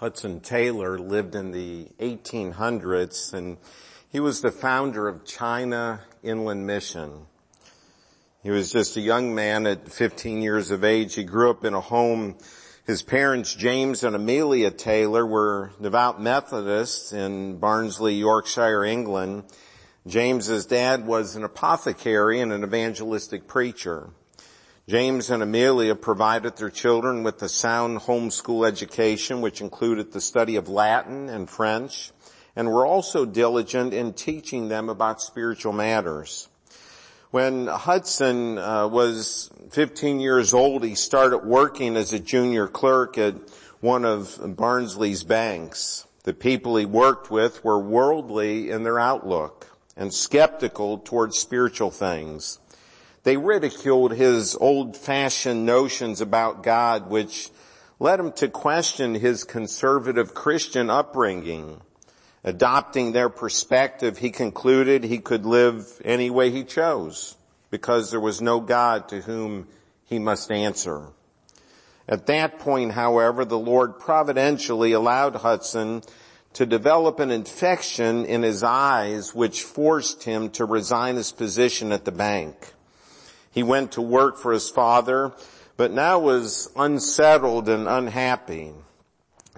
Hudson Taylor lived in the 1800s and he was the founder of China Inland Mission. He was just a young man at 15 years of age. He grew up in a home. His parents, James and Amelia Taylor, were devout Methodists in Barnsley, Yorkshire, England. James's dad was an apothecary and an evangelistic preacher. James and Amelia provided their children with a sound homeschool education, which included the study of Latin and French, and were also diligent in teaching them about spiritual matters. When Hudson uh, was 15 years old, he started working as a junior clerk at one of Barnsley's banks. The people he worked with were worldly in their outlook and skeptical towards spiritual things. They ridiculed his old-fashioned notions about God, which led him to question his conservative Christian upbringing. Adopting their perspective, he concluded he could live any way he chose because there was no God to whom he must answer. At that point, however, the Lord providentially allowed Hudson to develop an infection in his eyes which forced him to resign his position at the bank. He went to work for his father, but now was unsettled and unhappy.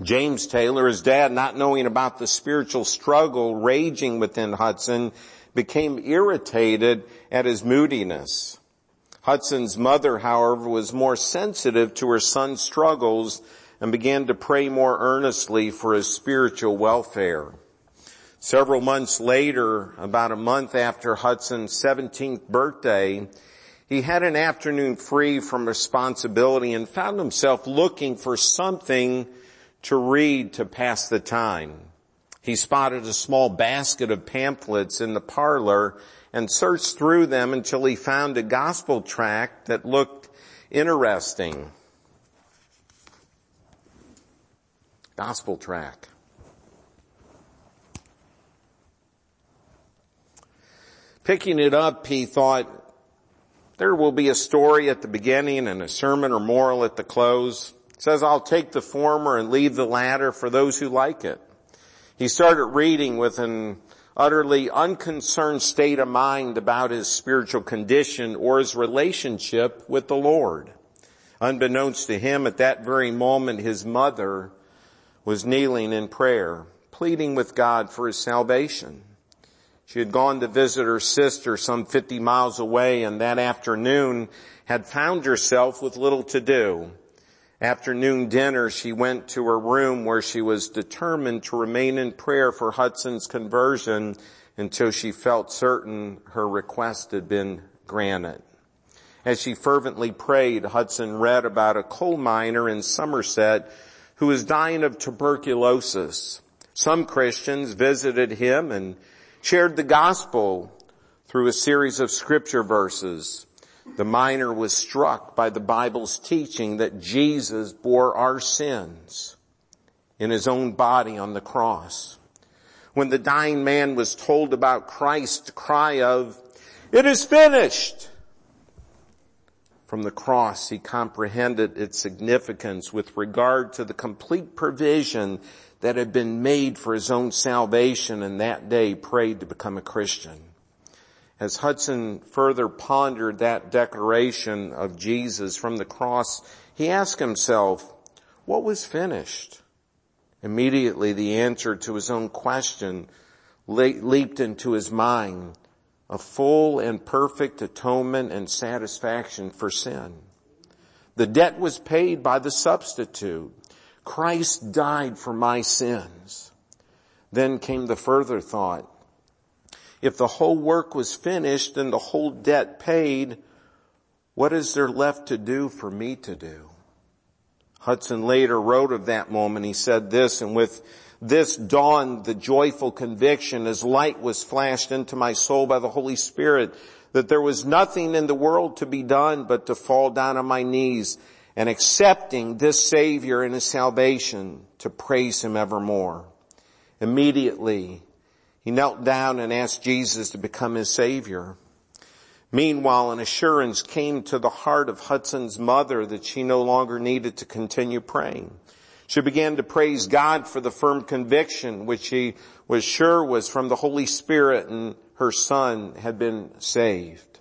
James Taylor, his dad, not knowing about the spiritual struggle raging within Hudson, became irritated at his moodiness. Hudson's mother, however, was more sensitive to her son's struggles and began to pray more earnestly for his spiritual welfare. Several months later, about a month after Hudson's 17th birthday, he had an afternoon free from responsibility and found himself looking for something to read to pass the time. He spotted a small basket of pamphlets in the parlor and searched through them until he found a gospel tract that looked interesting. Gospel tract. Picking it up, he thought, there will be a story at the beginning and a sermon or moral at the close. It says, I'll take the former and leave the latter for those who like it. He started reading with an utterly unconcerned state of mind about his spiritual condition or his relationship with the Lord. Unbeknownst to him, at that very moment, his mother was kneeling in prayer, pleading with God for his salvation. She had gone to visit her sister some 50 miles away and that afternoon had found herself with little to do. Afternoon dinner, she went to her room where she was determined to remain in prayer for Hudson's conversion until she felt certain her request had been granted. As she fervently prayed, Hudson read about a coal miner in Somerset who was dying of tuberculosis. Some Christians visited him and shared the gospel through a series of scripture verses. The miner was struck by the Bible's teaching that Jesus bore our sins in his own body on the cross. When the dying man was told about Christ's cry of, it is finished, from the cross, he comprehended its significance with regard to the complete provision that had been made for his own salvation and that day prayed to become a Christian. As Hudson further pondered that declaration of Jesus from the cross, he asked himself, what was finished? Immediately the answer to his own question leaped into his mind, a full and perfect atonement and satisfaction for sin. The debt was paid by the substitute. Christ died for my sins. Then came the further thought. If the whole work was finished and the whole debt paid, what is there left to do for me to do? Hudson later wrote of that moment. He said this, and with this dawned the joyful conviction as light was flashed into my soul by the Holy Spirit that there was nothing in the world to be done but to fall down on my knees and accepting this Savior and His salvation to praise Him evermore. Immediately, he knelt down and asked Jesus to become his Savior. Meanwhile, an assurance came to the heart of Hudson's mother that she no longer needed to continue praying. She began to praise God for the firm conviction which she was sure was from the Holy Spirit and her son had been saved.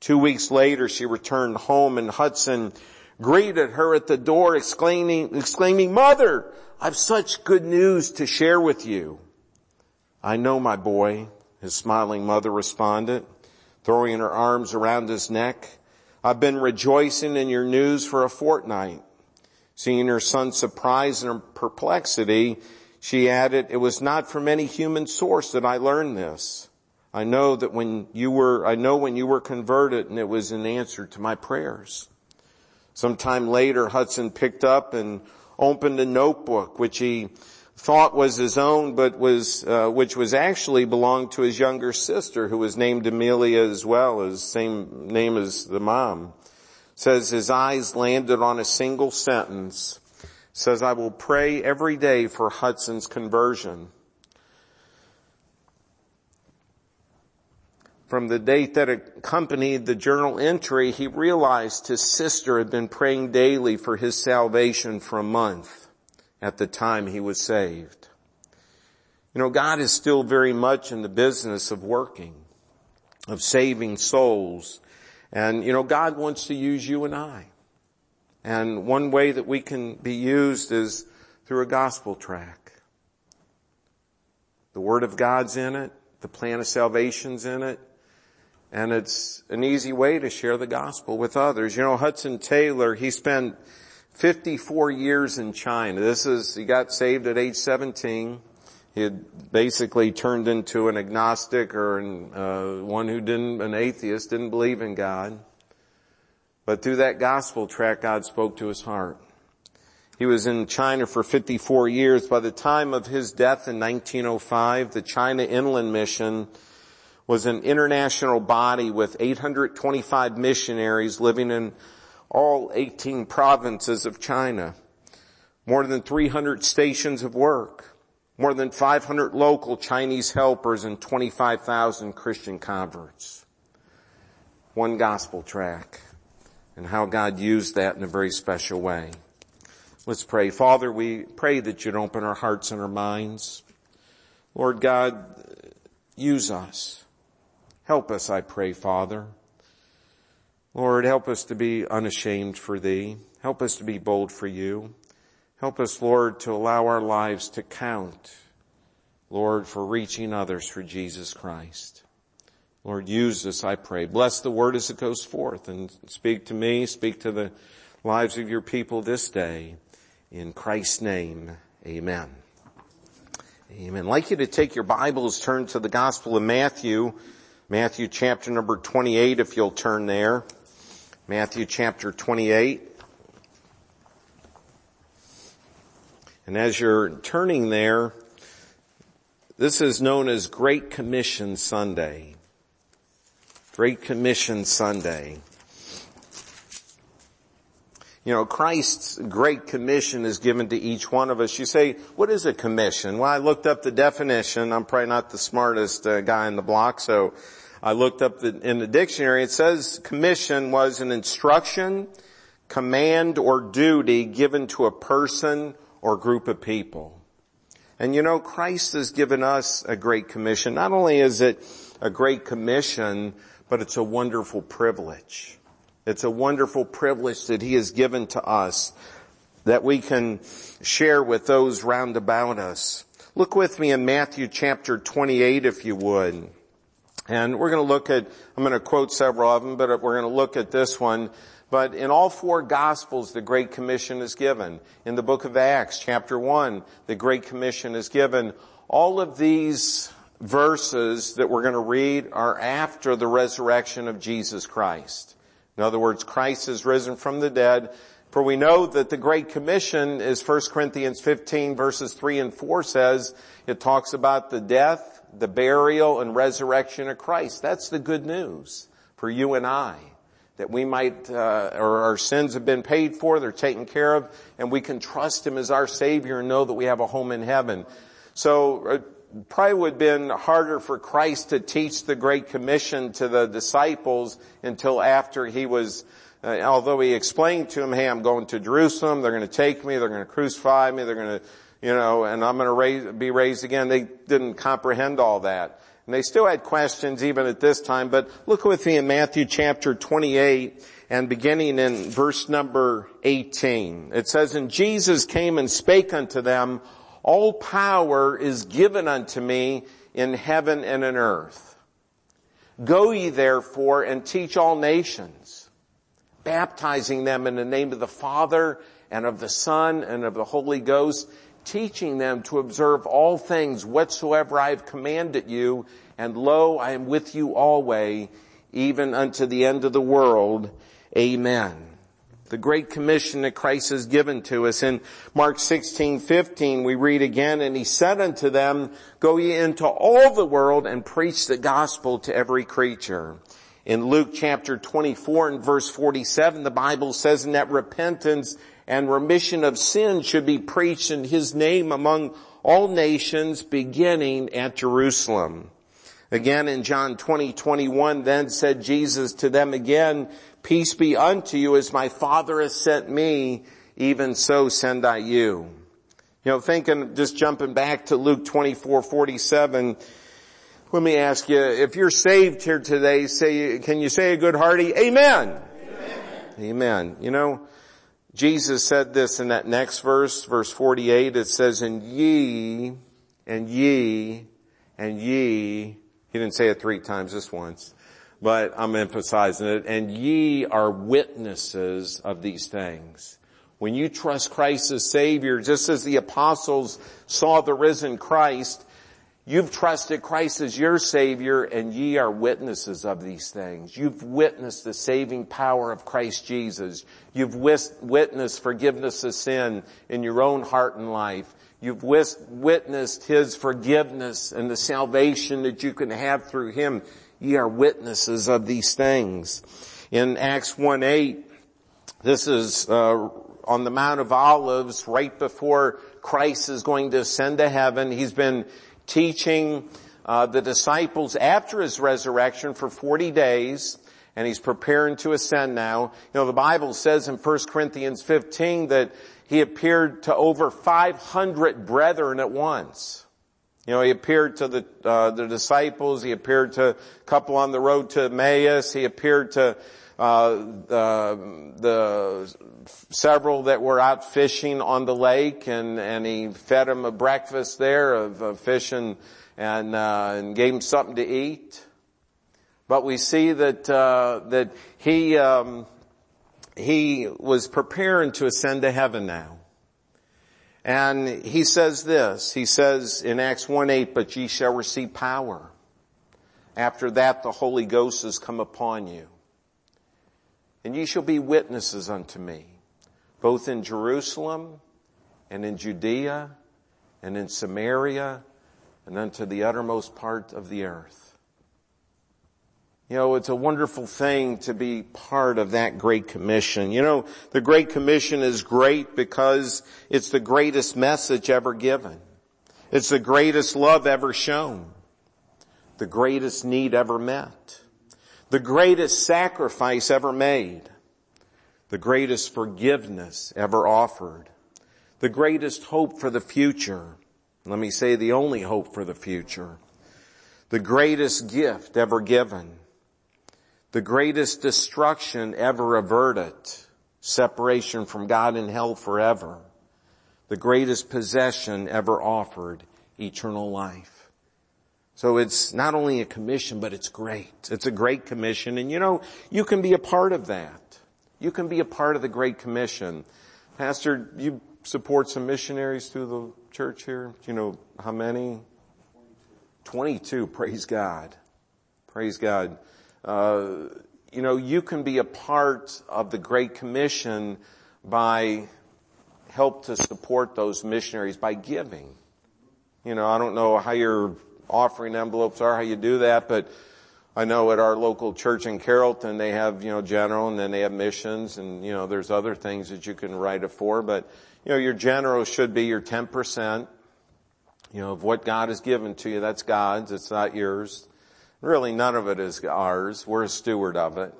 Two weeks later she returned home and Hudson greeted her at the door exclaiming, exclaiming, mother, I've such good news to share with you. I know my boy, his smiling mother responded, throwing her arms around his neck. I've been rejoicing in your news for a fortnight. Seeing her son's surprise and perplexity, she added, it was not from any human source that I learned this. I know that when you were, I know when you were converted and it was in answer to my prayers. Sometime later, Hudson picked up and opened a notebook which he thought was his own, but was, uh, which was actually belonged to his younger sister who was named Amelia as well, as same name as the mom. Says his eyes landed on a single sentence. Says, I will pray every day for Hudson's conversion. From the date that accompanied the journal entry, he realized his sister had been praying daily for his salvation for a month at the time he was saved. You know, God is still very much in the business of working, of saving souls. And, you know, God wants to use you and I. And one way that we can be used is through a gospel tract. The Word of God's in it. The plan of salvation's in it. And it's an easy way to share the gospel with others. You know, Hudson Taylor, he spent 54 years in China. This is, he got saved at age 17. He had basically turned into an agnostic or an, uh, one who didn't, an atheist, didn't believe in God. But through that gospel tract, God spoke to his heart. He was in China for 54 years. By the time of his death in 1905, the China Inland Mission was an international body with 825 missionaries living in all 18 provinces of China, more than 300 stations of work, more than 500 local Chinese helpers and 25,000 Christian converts. One gospel tract and how God used that in a very special way. Let's pray. Father, we pray that you'd open our hearts and our minds. Lord God, use us. Help us, I pray, Father. Lord, help us to be unashamed for thee. Help us to be bold for you. Help us, Lord, to allow our lives to count, Lord, for reaching others for Jesus Christ. Lord, use this, I pray. Bless the word as it goes forth and speak to me, speak to the lives of your people this day. In Christ's name, amen. Amen. I'd like you to take your Bibles, turn to the Gospel of Matthew, Matthew chapter number 28 if you'll turn there. Matthew chapter 28. And as you're turning there, this is known as Great Commission Sunday. Great Commission Sunday. You know, Christ's Great Commission is given to each one of us. You say, what is a commission? Well, I looked up the definition. I'm probably not the smartest uh, guy in the block, so I looked up the, in the dictionary. It says commission was an instruction, command, or duty given to a person or group of people. And you know, Christ has given us a great commission. Not only is it a great commission, but it's a wonderful privilege. It's a wonderful privilege that He has given to us that we can share with those round about us. Look with me in Matthew chapter 28 if you would. And we're going to look at, I'm going to quote several of them, but we're going to look at this one. But in all four gospels, the Great Commission is given. In the book of Acts, chapter one, the Great Commission is given. All of these verses that we're going to read are after the resurrection of Jesus Christ. In other words, Christ is risen from the dead. For we know that the Great Commission is 1 Corinthians 15 verses 3 and 4 says, it talks about the death, the burial and resurrection of Christ. That's the good news for you and I. That we might, uh, or our sins have been paid for, they're taken care of, and we can trust Him as our Savior and know that we have a home in heaven. So, uh, probably would have been harder for Christ to teach the Great Commission to the disciples until after He was uh, although he explained to them, hey, I'm going to Jerusalem, they're going to take me, they're going to crucify me, they're going to, you know, and I'm going to raise, be raised again. They didn't comprehend all that. And they still had questions even at this time, but look with me in Matthew chapter 28 and beginning in verse number 18. It says, And Jesus came and spake unto them, All power is given unto me in heaven and in earth. Go ye therefore and teach all nations, baptizing them in the name of the Father and of the Son and of the Holy Ghost, teaching them to observe all things whatsoever I have commanded you, and lo, I am with you always, even unto the end of the world. Amen. The great commission that Christ has given to us. In Mark 16, 15, we read again, and he said unto them, go ye into all the world and preach the gospel to every creature. In Luke chapter 24 and verse 47, the Bible says, that repentance and remission of sin should be preached in his name among all nations beginning at Jerusalem. Again in John 20, 21, then said Jesus to them again, peace be unto you as my Father has sent me, even so send I you. You know, thinking, just jumping back to Luke 24, 47, let me ask you, if you're saved here today, say, can you say a good hearty amen? Amen. amen. You know, Jesus said this in that next verse, verse 48, it says, and ye, and ye, and ye, he didn't say it three times, just once, but I'm emphasizing it, and ye are witnesses of these things. When you trust Christ as Savior, just as the apostles saw the risen Christ, You've trusted Christ as your Savior and ye are witnesses of these things. You've witnessed the saving power of Christ Jesus. You've witnessed forgiveness of sin in your own heart and life. You've witnessed His forgiveness and the salvation that you can have through Him. Ye are witnesses of these things. In Acts 1-8, this is uh, on the Mount of Olives right before Christ is going to ascend to heaven. He's been teaching uh, the disciples after his resurrection for 40 days and he's preparing to ascend now. You know, the Bible says in 1 Corinthians 15 that he appeared to over 500 brethren at once. You know, he appeared to the, uh, the disciples, he appeared to a couple on the road to Emmaus, he appeared to uh, the, the several that were out fishing on the lake and, and he fed them a breakfast there of, of fish and, and, uh, and gave them something to eat. But we see that, uh, that he, um, he was preparing to ascend to heaven now. And he says this, he says in Acts 1-8, but ye shall receive power. After that the Holy Ghost has come upon you. And ye shall be witnesses unto me, both in Jerusalem and in Judea and in Samaria and unto the uttermost part of the earth. You know, it's a wonderful thing to be part of that Great Commission. You know, the Great Commission is great because it's the greatest message ever given. It's the greatest love ever shown. The greatest need ever met the greatest sacrifice ever made, the greatest forgiveness ever offered, the greatest hope for the future. Let me say the only hope for the future. The greatest gift ever given. The greatest destruction ever averted. Separation from God in hell forever. The greatest possession ever offered. Eternal life. So it's not only a commission, but it's great. It's a great commission. And you know, you can be a part of that. You can be a part of the Great Commission. Pastor, you support some missionaries through the church here. Do you know how many? 22. Praise God. Praise God. Uh, you know, you can be a part of the Great Commission by help to support those missionaries by giving. You know, I don't know how you're offering envelopes are, how you do that, but I know at our local church in Carrollton, they have, you know, general and then they have missions and, you know, there's other things that you can write it for, but, you know, your general should be your 10%, you know, of what God has given to you. That's God's. It's not yours. Really none of it is ours. We're a steward of it.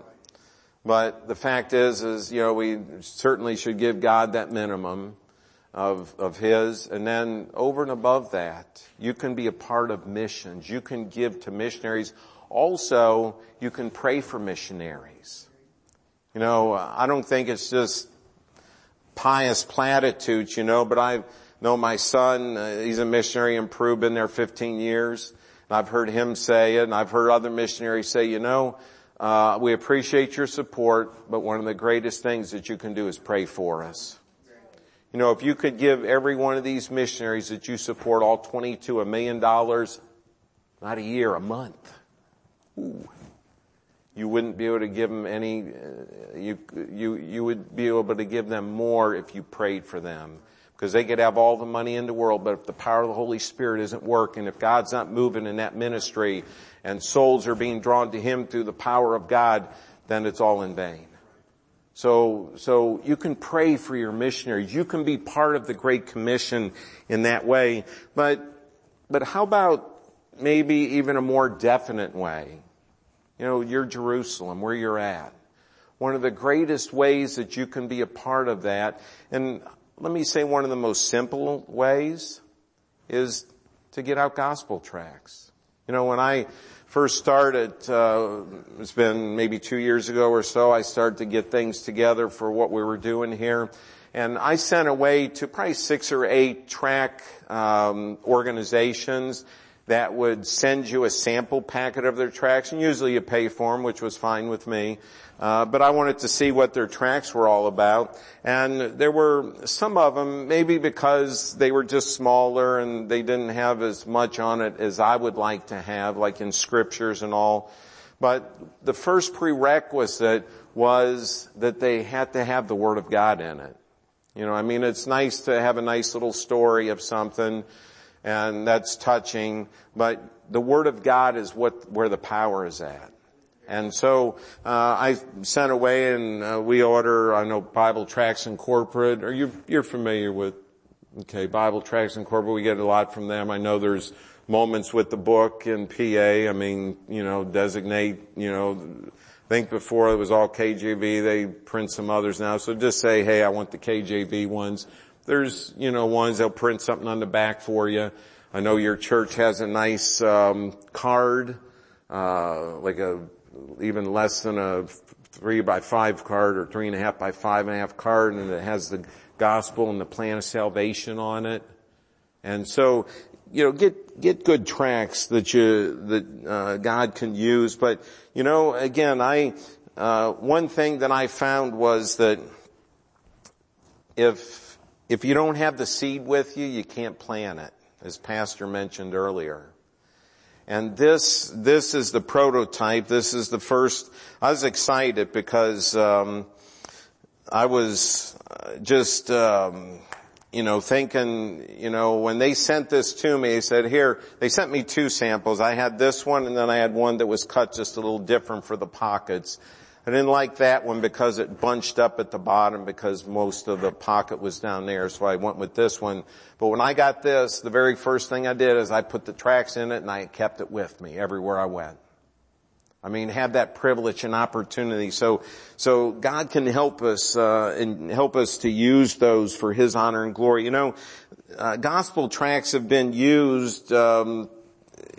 But the fact is, is, you know, we certainly should give God that minimum of, of His. And then over and above that, you can be a part of missions. You can give to missionaries. Also, you can pray for missionaries. You know, I don't think it's just pious platitudes, you know, but I know my son, uh, he's a missionary in Peru, been there 15 years. And I've heard him say it and I've heard other missionaries say, you know, uh, we appreciate your support, but one of the greatest things that you can do is pray for us. You know, if you could give every one of these missionaries that you support all 22 a million dollars, not a year, a month. Ooh. You wouldn't be able to give them any, uh, you, you, you would be able to give them more if you prayed for them. Because they could have all the money in the world, but if the power of the Holy Spirit isn't working, if God's not moving in that ministry, and souls are being drawn to Him through the power of God, then it's all in vain. So, so you can pray for your missionaries. You can be part of the Great Commission in that way. But, but how about maybe even a more definite way? You know, you're Jerusalem, where you're at. One of the greatest ways that you can be a part of that, and let me say one of the most simple ways is to get out gospel tracts. You know, when I first started, uh, it's been maybe two years ago or so, I started to get things together for what we were doing here. And I sent away to probably six or eight tract um, organizations that would send you a sample packet of their tracts, and usually you pay for them, which was fine with me. Uh, but I wanted to see what their tracts were all about. And there were some of them, maybe because they were just smaller and they didn't have as much on it as I would like to have, like in scriptures and all. But the first prerequisite was that they had to have the Word of God in it. You know, I mean, it's nice to have a nice little story of something, and that's touching, but the Word of God is what, where the power is at. And so, uh, I sent away and uh, we order, I know Bible Tracts Incorporated, are you, you're familiar with, okay, Bible Tracts Incorporated, we get a lot from them. I know there's moments with the book in PA, I mean, you know, designate, you know, I think before it was all KJV, they print some others now, so just say, hey, I want the KJV ones. There's, you know, ones they'll print something on the back for you. I know your church has a nice um, card, uh, like a even less than a three by five card or three and a half by five and a half card, and it has the gospel and the plan of salvation on it. And so, you know, get get good tracts that you that uh, God can use. But you know, again, I uh, one thing that I found was that if if you don't have the seed with you, you can't plant it, as Pastor mentioned earlier. And this, this is the prototype. This is the first, I was excited because, um, I was uh, just, um, you know, thinking, you know, when they sent this to me, they said, here, they sent me two samples. I had this one and then I had one that was cut just a little different for the pockets. I didn't like that one because it bunched up at the bottom because most of the pocket was down there, so I went with this one. But when I got this, the very first thing I did is I put the tracts in it and I kept it with me everywhere I went. I mean, have that privilege and opportunity. So, so God can help us uh, and help us to use those for His honor and glory. You know, uh, gospel tracts have been used um,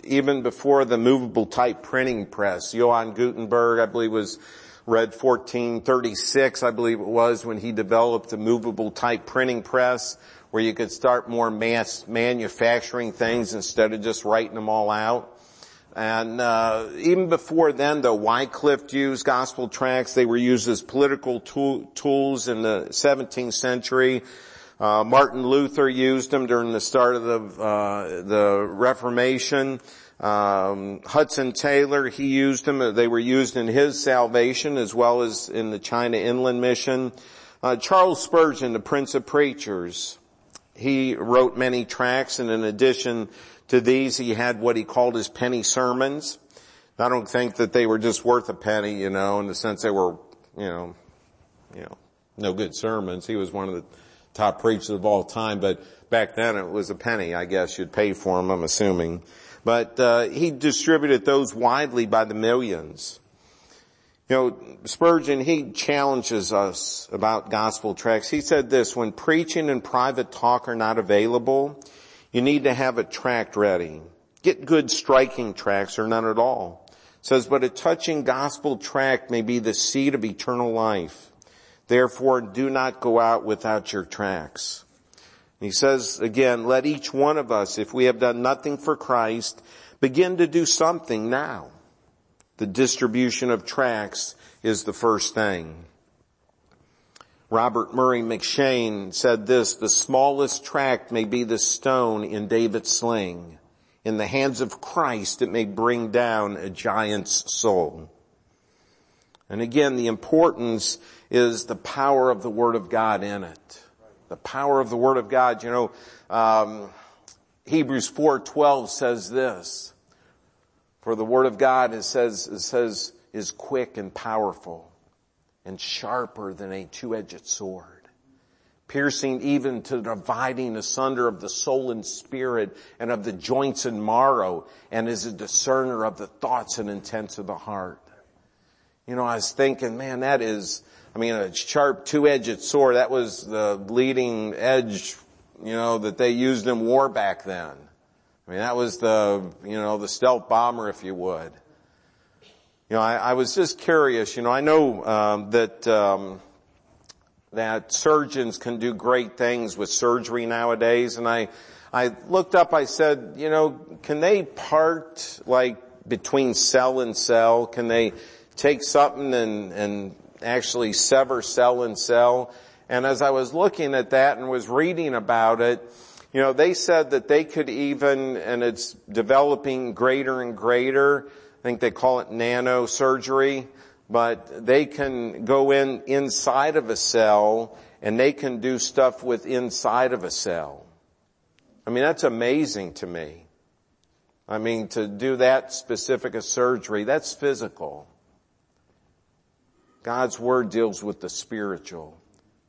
even before the movable type printing press. Johann Gutenberg, I believe, was read 1436, I believe it was, when he developed the movable type printing press where you could start more mass manufacturing things instead of just writing them all out. And uh, even before then, the Wycliffe used gospel tracts. They were used as political tool, tools in the 17th century. Uh, Martin Luther used them during the start of the uh, the Reformation. Um, Hudson Taylor, he used them. They were used in his salvation as well as in the China Inland Mission. Uh, Charles Spurgeon, the Prince of Preachers, he wrote many tracts, and in addition to these, he had what he called his penny sermons. I don't think that they were just worth a penny, you know, in the sense they were, you know, you know, no good sermons. He was one of the top preachers of all time, but back then it was a penny, I guess you'd pay for them, I'm assuming. But uh, he distributed those widely by the millions. You know, Spurgeon, he challenges us about gospel tracts. He said this, when preaching and private talk are not available, you need to have a tract ready. Get good striking tracts or none at all. It says, but a touching gospel tract may be the seed of eternal life. Therefore, do not go out without your tracts. He says again, let each one of us, if we have done nothing for Christ, begin to do something now. The distribution of tracts is the first thing. Robert Murray M'Cheyne said this, the smallest tract may be the stone in David's sling. In the hands of Christ it may bring down a giant's soul. And again, the importance is the power of the Word of God in it. The power of the Word of God, you know, um, Hebrews 4.12 says this, for the Word of God, it says, it says, is quick and powerful and sharper than a two-edged sword, piercing even to dividing asunder of the soul and spirit and of the joints and marrow and is a discerner of the thoughts and intents of the heart. You know, I was thinking, man, that is, I mean, a sharp two-edged sword, that was the leading edge, you know, that they used in war back then. I mean, that was the, you know, the stealth bomber, if you would. You know, I, I was just curious. You know, I know um, that um, that surgeons can do great things with surgery nowadays, and I I looked up. I said, you know, can they part like between cell and cell? Can they take something and and actually sever cell and cell? And as I was looking at that and was reading about it, you know, they said that they could even, and it's developing greater and greater, I think they call it nanosurgery, but they can go in inside of a cell and they can do stuff with inside of a cell. I mean, that's amazing to me. I mean, to do that specific a surgery, that's physical. God's Word deals with the spiritual,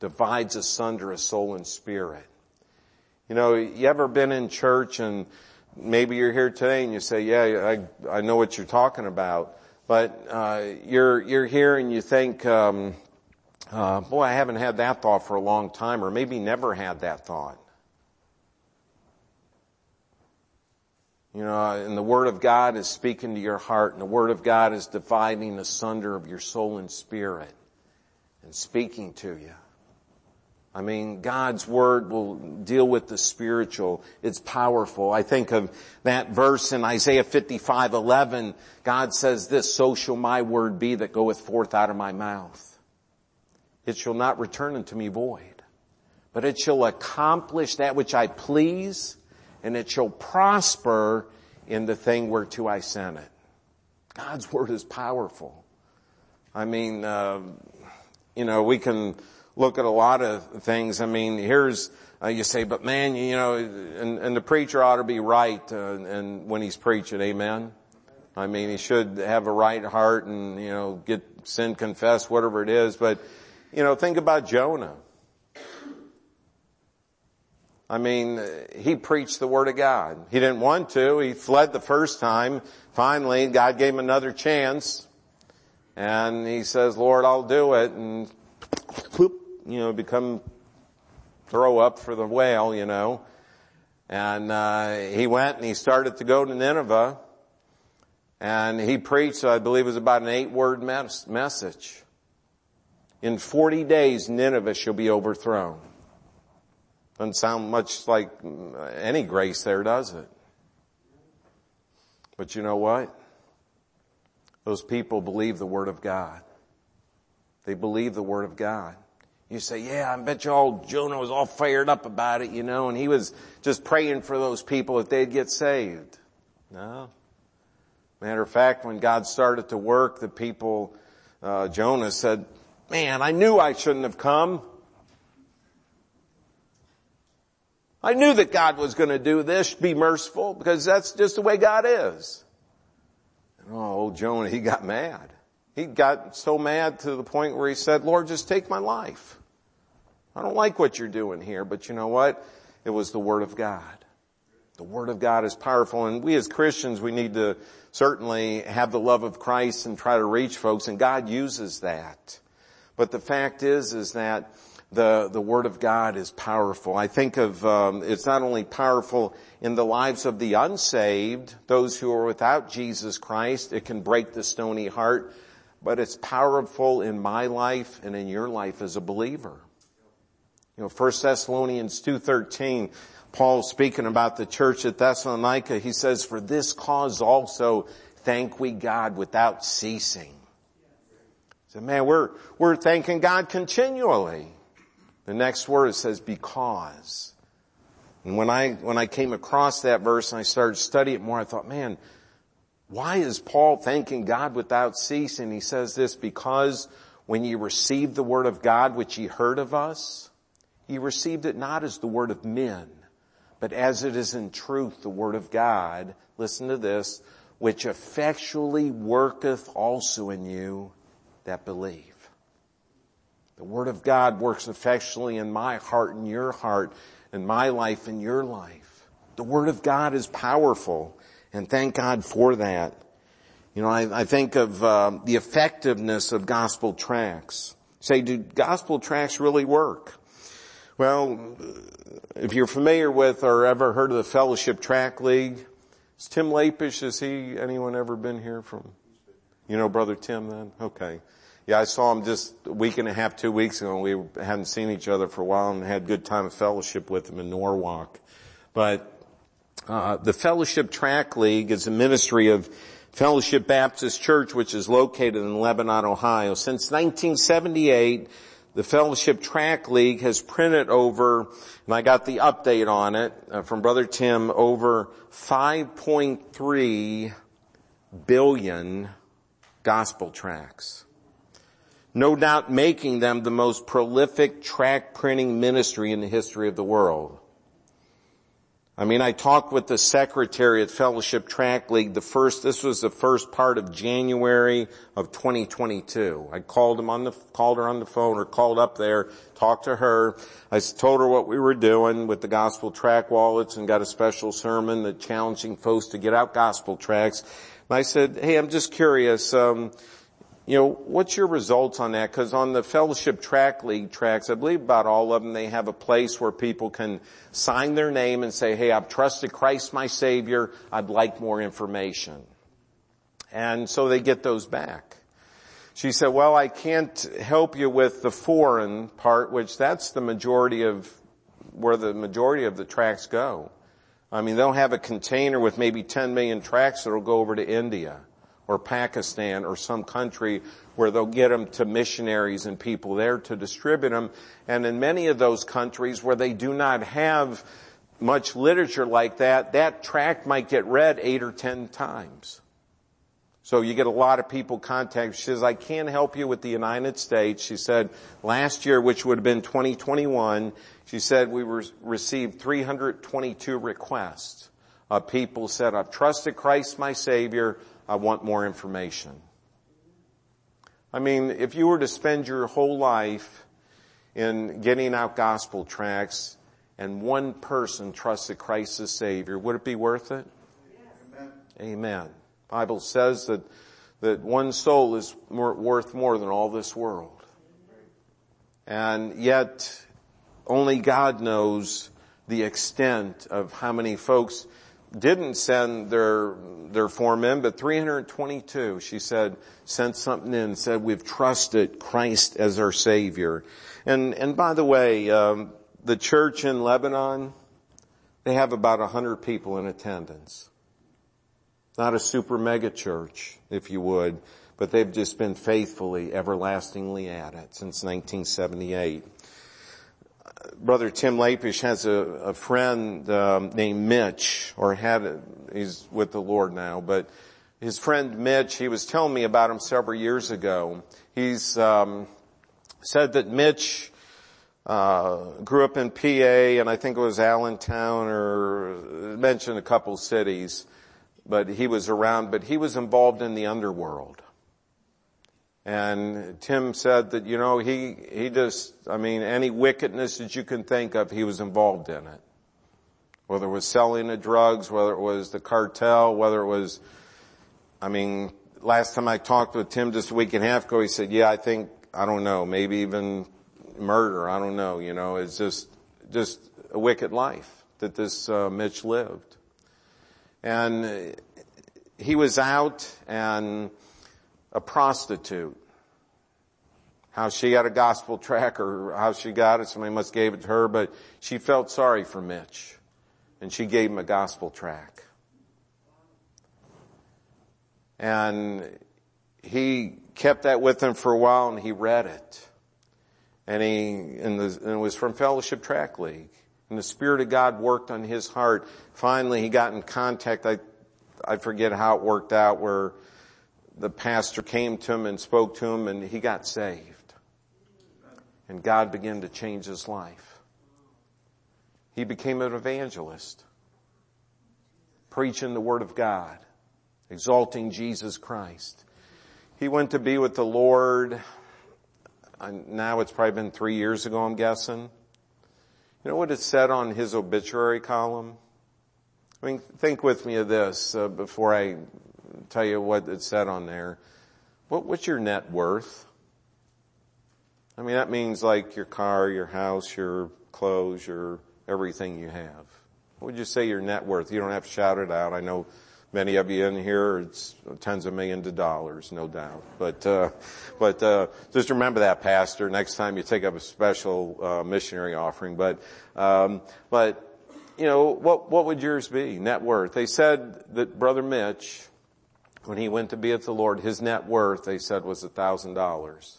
divides asunder a soul and spirit. You know, you ever been in church and maybe you're here today and you say, yeah, I, I know what you're talking about, but, uh, you're, you're here and you think, um, uh, boy, I haven't had that thought for a long time or maybe never had that thought. You know, and the Word of God is speaking to your heart and the Word of God is dividing asunder of your soul and spirit and speaking to you. I mean, God's Word will deal with the spiritual. It's powerful. I think of that verse in Isaiah 55, 11. God says this, so shall my word be that goeth forth out of my mouth. It shall not return unto me void, but it shall accomplish that which I please, and it shall prosper in the thing whereto I sent it. God's Word is powerful. I mean, uh, you know, we can, look at a lot of things. I mean, here's, uh, you say, but man, you know, and, and the preacher ought to be right, uh, and when he's preaching, amen? I mean, he should have a right heart and, you know, get sin confessed, whatever it is, but, you know, think about Jonah. I mean, he preached the word of God. He didn't want to. He fled the first time. Finally, God gave him another chance. And he says, Lord, I'll do it. And whoop, you know, become throw up for the whale, you know. And uh, he went and he started to go to Nineveh, and he preached. I believe it was about an eight-word mes- message. In 40 days, Nineveh shall be overthrown. Doesn't sound much like any grace there, does it? But you know what? Those people believe the Word of God. They believe the Word of God. You say, yeah, I bet you all Jonah was all fired up about it, you know, and he was just praying for those people that they'd get saved. No. Matter of fact, when God started to work, the people, uh, Jonah said, man, I knew I shouldn't have come. I knew that God was going to do this, be merciful, because that's just the way God is. And oh, old Jonah, he got mad. He got so mad to the point where he said, Lord, just take my life. I don't like what you're doing here, but you know what? It was the Word of God. The Word of God is powerful and we as Christians, we need to certainly have the love of Christ and try to reach folks and God uses that. But the fact is, is that the, the Word of God is powerful. I think of, um, it's not only powerful in the lives of the unsaved, those who are without Jesus Christ, it can break the stony heart, but it's powerful in my life and in your life as a believer. You know, 1 Thessalonians 2.13, Paul speaking about the church at Thessalonica, he says, for this cause also thank we God without ceasing. So man, we're, we're thanking God continually. The next word says because. And when I, when I came across that verse and I started studying it more, I thought, man, why is Paul thanking God without ceasing? He says this because when you received the word of God which ye heard of us, ye received it not as the word of men, but as it is in truth the word of God, listen to this, which effectually worketh also in you that believe. The word of God works effectually in my heart and your heart, in my life and your life. The word of God is powerful and thank God for that. You know, I, I think of uh, the effectiveness of gospel tracts. Say, do gospel tracts really work? Well, if you're familiar with or ever heard of the Fellowship Tract League, is Tim Lapish, is he, anyone ever been here from, you know Brother Tim then? Okay. Yeah, I saw him just a week and a half, two weeks ago, and we hadn't seen each other for a while and had a good time of fellowship with him in Norwalk. But, uh, the Fellowship Tract League is a ministry of Fellowship Baptist Church, which is located in Lebanon, Ohio. Since 1978, the Fellowship Tract League has printed over, and I got the update on it uh, from Brother Tim, over 5.3 billion gospel tracts. No doubt making them the most prolific tract printing ministry in the history of the world. I mean, I talked with the secretary at Fellowship Tract League the first, this was the first part of January of 2022. I called him on the, called her on the phone or called up there, talked to her. I told her what we were doing with the gospel tract wallets and got a special sermon that challenging folks to get out gospel tracts. And I said, hey, I'm just curious, um, you know, what's your results on that? Because on the Fellowship Tract League tracts, I believe about all of them, they have a place where people can sign their name and say, hey, I've trusted Christ my Savior. I'd like more information. And so they get those back. She said, well, I can't help you with the foreign part, which that's the majority of where the majority of the tracts go. I mean, they'll have a container with maybe 10 million tracts that'll go over to India or Pakistan or some country where they'll get them to missionaries and people there to distribute them. And in many of those countries where they do not have much literature like that, that tract might get read eight or ten times. So you get a lot of people contact. She says, I can't help you with the United States. She said, last year, which would have been 2021, she said we received 322 requests. of people said, I've trusted Christ my Savior. I want more information. I mean, if you were to spend your whole life in getting out gospel tracts and one person trusted Christ as Savior, would it be worth it? Yes. Amen. Amen. Bible says that, that one soul is more, worth more than all this world. And yet, only God knows the extent of how many folks didn't send their, their four men, but 322, she said, sent something in, said, we've trusted Christ as our Savior. And, and by the way, um, the church in Lebanon, they have about a 100 people in attendance. Not a super mega church, if you would, but they've just been faithfully, everlastingly at it since 1978. Brother Tim Lapish has a, a friend um, named Mitch, or had he's with the Lord now, but his friend Mitch, he was telling me about him several years ago. He's um, said that Mitch uh, grew up in PA, and I think it was Allentown, or mentioned a couple cities, but he was around. But he was involved in the underworld. And Tim said that, you know, he, he just, I mean, any wickedness that you can think of, he was involved in it. Whether it was selling the drugs, whether it was the cartel, whether it was, I mean, last time I talked with Tim just a week and a half ago, he said, yeah, I think, I don't know, maybe even murder, I don't know, you know, it's just, just a wicked life that this uh, Mitch lived. And he was out and a prostitute. How she got a gospel tract or how she got it, somebody must gave it to her, but she felt sorry for Mitch and she gave him a gospel tract. And he kept that with him for a while and he read it. And he, and, the, and it was from Fellowship Tract League. And the Spirit of God worked on his heart. Finally, he got in contact. I, I forget how it worked out where the pastor came to him and spoke to him and he got saved. And God began to change his life. He became an evangelist, preaching the Word of God, exalting Jesus Christ. He went to be with the Lord. Now it's probably been three years ago, I'm guessing. You know what it said on his obituary column? I mean, think with me of this uh, before I tell you what it said on there. What, what's your net worth? I mean, that means like your car, your house, your clothes, your everything you have. What would you say your net worth? You don't have to shout it out. I know many of you in here, it's tens of millions of dollars, no doubt. But, uh, but, uh, just remember that, Pastor, next time you take up a special, uh, missionary offering. But, um, but, you know, what, what would yours be? Net worth. They said that Brother Mitch, when he went to be with the Lord, his net worth, they said, was a thousand dollars.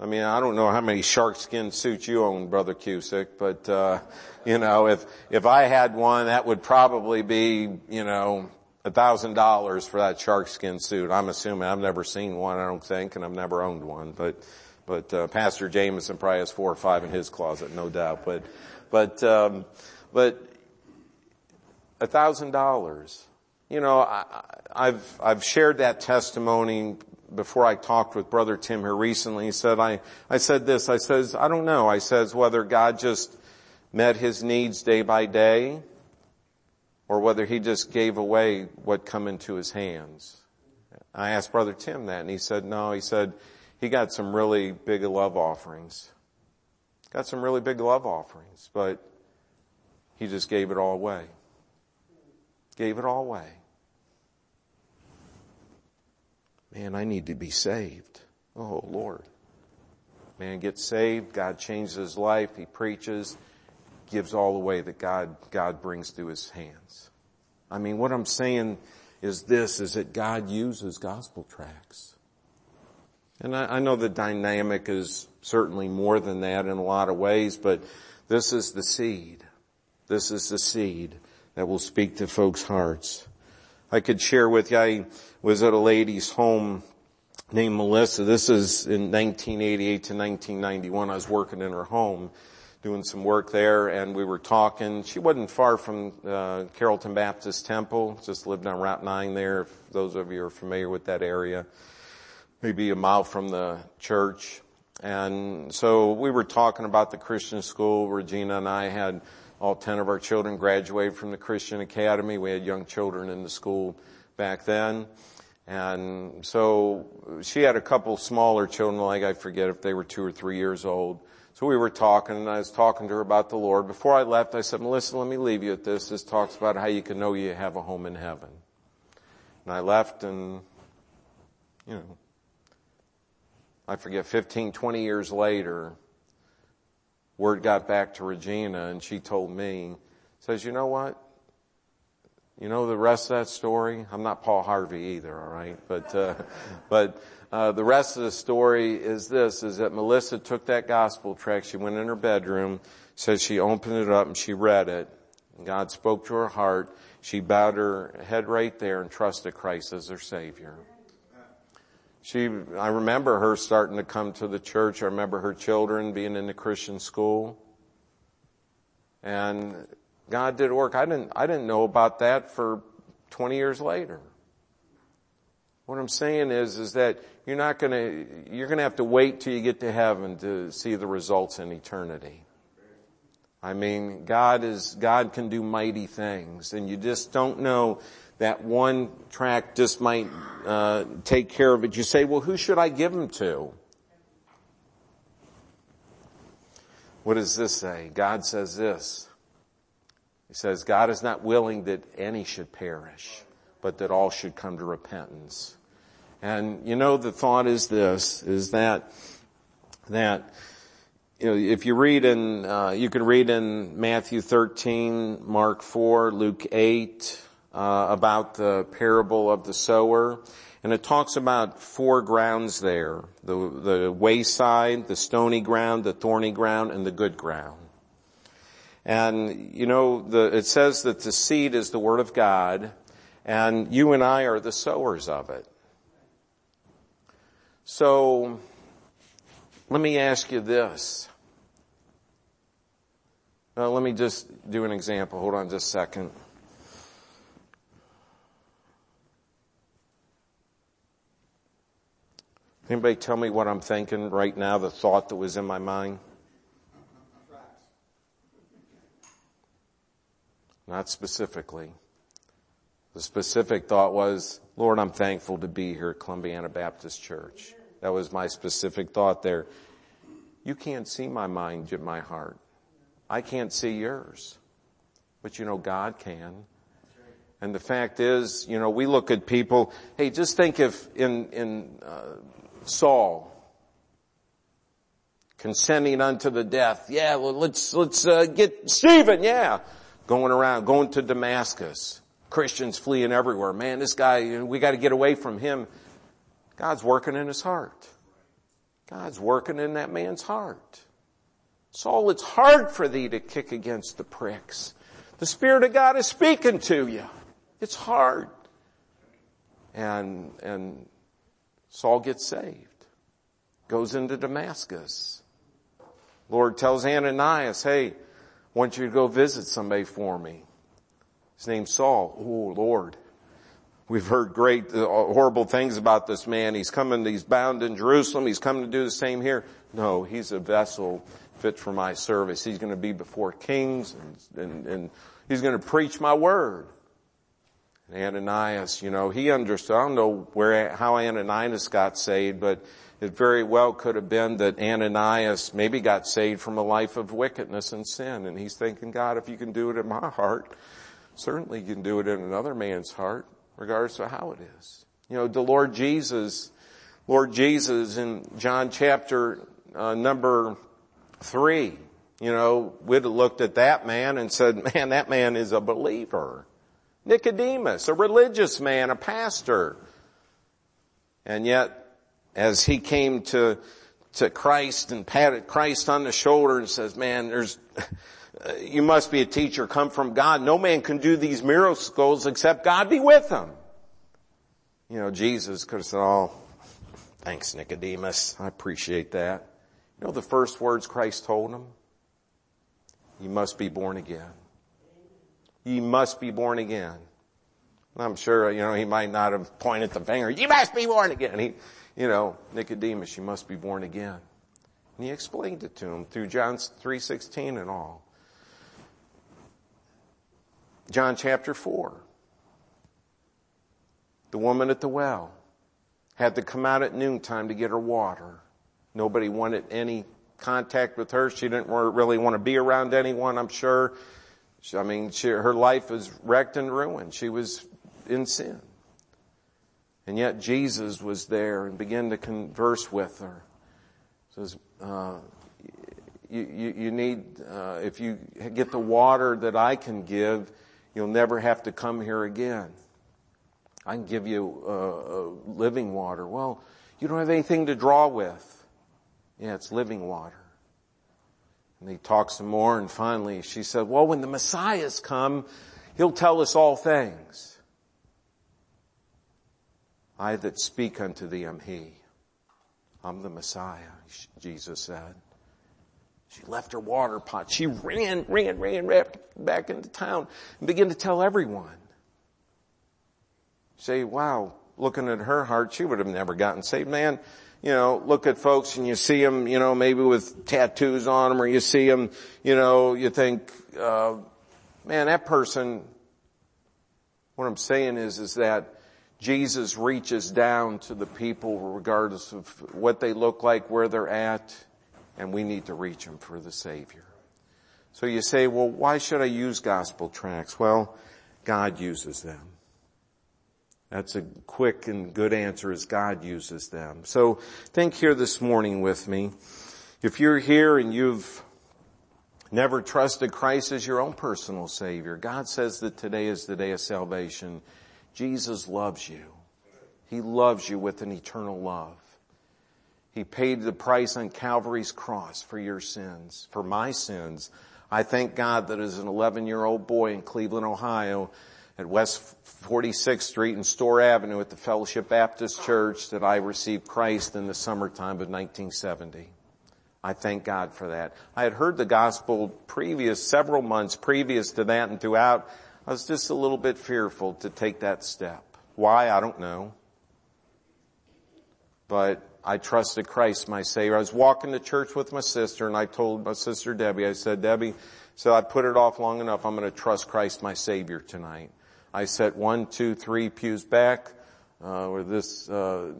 I mean, I don't know how many shark skin suits you own, Brother Cusick, but, uh, you know, if, if I had one, that would probably be, you know, a thousand dollars for that shark skin suit. I'm assuming I've never seen one, I don't think, and I've never owned one, but, but, uh, Pastor Jameson probably has four or five in his closet, no doubt, but, but, um, but a thousand dollars. You know, I, I've, I've shared that testimony before I talked with Brother Tim here recently, he said, I, I said this, I says, I don't know. I says whether God just met his needs day by day or whether he just gave away what come into his hands. I asked Brother Tim that and he said, no, he said, he got some really big love offerings. Got some really big love offerings, but he just gave it all away. Gave it all away. Man, I need to be saved. Oh Lord. Man gets saved, God changes his life, he preaches, gives all the way that God, God brings through his hands. I mean, what I'm saying is this, is that God uses gospel tracts. And I, I know the dynamic is certainly more than that in a lot of ways, but this is the seed. This is the seed that will speak to folks' hearts. I could share with you, I was at a lady's home named Melissa. This is in 1988 to 1991. I was working in her home doing some work there and we were talking. She wasn't far from uh, Carrollton Baptist Temple, just lived on Route 9 there, if those of you are familiar with that area. Maybe a mile from the church. And so we were talking about the Christian school. Regina and I had all 10 of our children graduated from the Christian Academy. We had young children in the school back then. And so she had a couple smaller children, like I forget if they were two or three years old. So we were talking and I was talking to her about the Lord. Before I left, I said, Melissa, let me leave you at this. This talks about how you can know you have a home in heaven. And I left and, you know, I forget 15, 20 years later, word got back to Regina and she told me, says, you know what? You know the rest of that story? I'm not Paul Harvey either, alright? But, uh, but, uh, the rest of the story is this, is that Melissa took that gospel tract, she went in her bedroom, says she opened it up and she read it. And God spoke to her heart. She bowed her head right there and trusted Christ as her Savior. She, I remember her starting to come to the church. I remember her children being in the Christian school. And God did work. I didn't, I didn't know about that for 20 years later. What I'm saying is, is that you're not gonna, you're gonna have to wait till you get to heaven to see the results in eternity. I mean, God is, God can do mighty things and you just don't know that one tract just might, uh, take care of it. You say, well, who should I give them to? What does this say? God says this. He says, God is not willing that any should perish, but that all should come to repentance. And you know, the thought is this, is that, that, you know, if you read in, uh, you can read in Matthew 13, Mark 4, Luke 8, uh, about the parable of the sower. And it talks about four grounds there. The, the wayside, the stony ground, the thorny ground, and the good ground. And, you know, the, it says that the seed is the word of God, and you and I are the sowers of it. So, let me ask you this. Now, let me just do an example. Hold on just a second. Anybody tell me what I'm thinking right now, the thought that was in my mind? Not specifically. The specific thought was, Lord, I'm thankful to be here at Columbiana Baptist Church. That was my specific thought there. You can't see my mind, my heart. I can't see yours. But you know, God can. And the fact is, you know, we look at people, hey, just think if in, in, uh, Saul, consenting unto the death, yeah, well, let's, let's, uh, get Stephen, yeah, going around, going to Damascus. Christians fleeing everywhere. Man, this guy, we gotta get away from him. God's working in his heart. God's working in that man's heart. Saul, it's hard for thee to kick against the pricks. The Spirit of God is speaking to you. It's hard. And, and Saul gets saved. Goes into Damascus. Lord tells Ananias, hey, I want you to go visit somebody for me. His name's Saul. Oh, Lord. We've heard great, uh, horrible things about this man. He's coming, he's bound in Jerusalem. He's coming to do the same here. No, he's a vessel fit for my service. He's going to be before kings and, and, and he's going to preach my word. Ananias, you know, he understood, I don't know where, how Ananias got saved, but it very well could have been that Ananias maybe got saved from a life of wickedness and sin. And he's thinking, God, if you can do it in my heart, certainly you can do it in another man's heart regardless of how it is. You know, the Lord Jesus, Lord Jesus in John chapter uh, number three, you know, we'd have looked at that man and said, man, that man is a believer. Nicodemus, a religious man, a pastor. And yet, as he came to, to Christ and patted Christ on the shoulder and says, man, there's, you must be a teacher come from God. No man can do these miracles except God be with him. You know, Jesus could have said, oh, thanks Nicodemus. I appreciate that. You know the first words Christ told him? You must be born again. You must be born again. I'm sure, you know, he might not have pointed the finger. You must be born again. He, you know, Nicodemus, you must be born again. And he explained it to him through John 3.16 and all. John chapter 4. The woman at the well had to come out at noontime to get her water. Nobody wanted any contact with her. She didn't really want to be around anyone, I'm sure. I mean, she, her life was wrecked and ruined. She was in sin. And yet Jesus was there and began to converse with her. Says, uh, you, you, you, need, uh, if you get the water that I can give, You'll never have to come here again. I can give you uh, living water. Well, you don't have anything to draw with. Yeah, it's living water. And he talks some more and finally she said, well, when the Messiah's come, he'll tell us all things. I that speak unto thee am he. I'm the Messiah, Jesus said. She left her water pot. She ran, ran, ran, ran back into town and began to tell everyone. Say, wow, looking at her heart, she would have never gotten saved. Man, you know, look at folks and you see them, you know, maybe with tattoos on them or you see them, you know, you think, uh, man, that person, what I'm saying is, is that Jesus reaches down to the people regardless of what they look like, where they're at, and we need to reach them for the Savior. So you say, well, why should I use gospel tracts? Well, God uses them. That's a quick and good answer as God uses them. So think here this morning with me. If you're here and you've never trusted Christ as your own personal Savior, God says that today is the day of salvation. Jesus loves you. He loves you with an eternal love. He paid the price on Calvary's cross for your sins, for my sins. I thank God that as an 11 year old boy in Cleveland, Ohio, at West 46th Street and Store Avenue at the Fellowship Baptist Church that I received Christ in the summertime of 1970. I thank God for that. I had heard the gospel previous, several months previous to that and throughout. I was just a little bit fearful to take that step. Why? I don't know. But I trusted Christ, my Savior. I was walking to church with my sister and I told my sister Debbie, I said, Debbie, so I put it off long enough. I'm going to trust Christ, my Savior tonight. I sat one, two, three pews back, uh, with this, uh,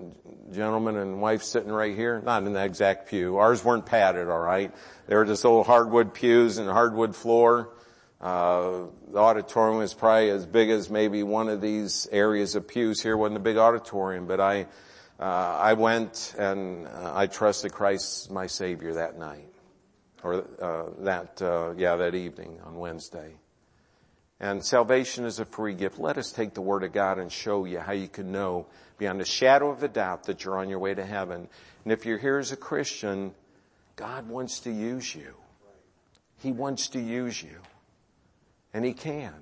gentleman and wife sitting right here. Not in the exact pew. Ours weren't padded, alright. They were just old hardwood pews and hardwood floor. Uh, the auditorium was probably as big as maybe one of these areas of pews here wasn't a big auditorium, but I, uh, I went and uh, I trusted Christ my Savior that night, or uh, that uh, yeah that evening on Wednesday. And salvation is a free gift. Let us take the Word of God and show you how you can know beyond a shadow of a doubt that you're on your way to heaven. And if you're here as a Christian, God wants to use you. He wants to use you. And He can.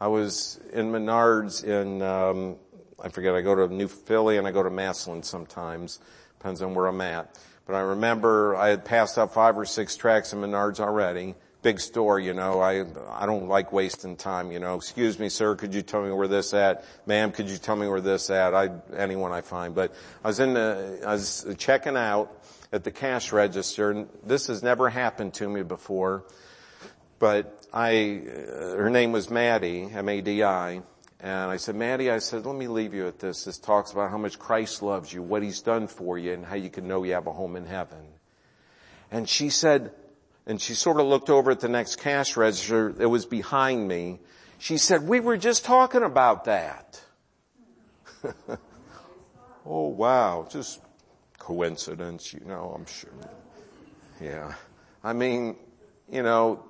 I was in Menards in um, I forget, I go to New Philly and I go to Massillon sometimes. Depends on where I'm at. But I remember I had passed out five or six tracts in Menards already. Big store, you know, I, I don't like wasting time, you know. Excuse me, sir, could you tell me where this at? Ma'am, could you tell me where this at? I, anyone I find. But I was in the, I was checking out at the cash register and this has never happened to me before. But I, uh, her name was Maddie, M-A-D-I, and I said, Maddie, I said, let me leave you at this. This talks about how much Christ loves you, what he's done for you, and how you can know you have a home in heaven. And she said, and she sort of looked over at the next cash register that was behind me. She said, we were just talking about that. oh wow, just coincidence, you know, I'm sure. Yeah. I mean, you know,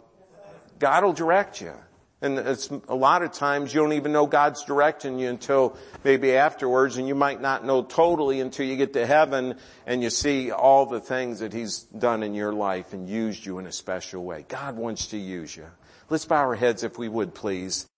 God will direct you. And it's a lot of times you don't even know God's directing you until maybe afterwards and you might not know totally until you get to heaven and you see all the things that He's done in your life and used you in a special way. God wants to use you. Let's bow our heads if we would please.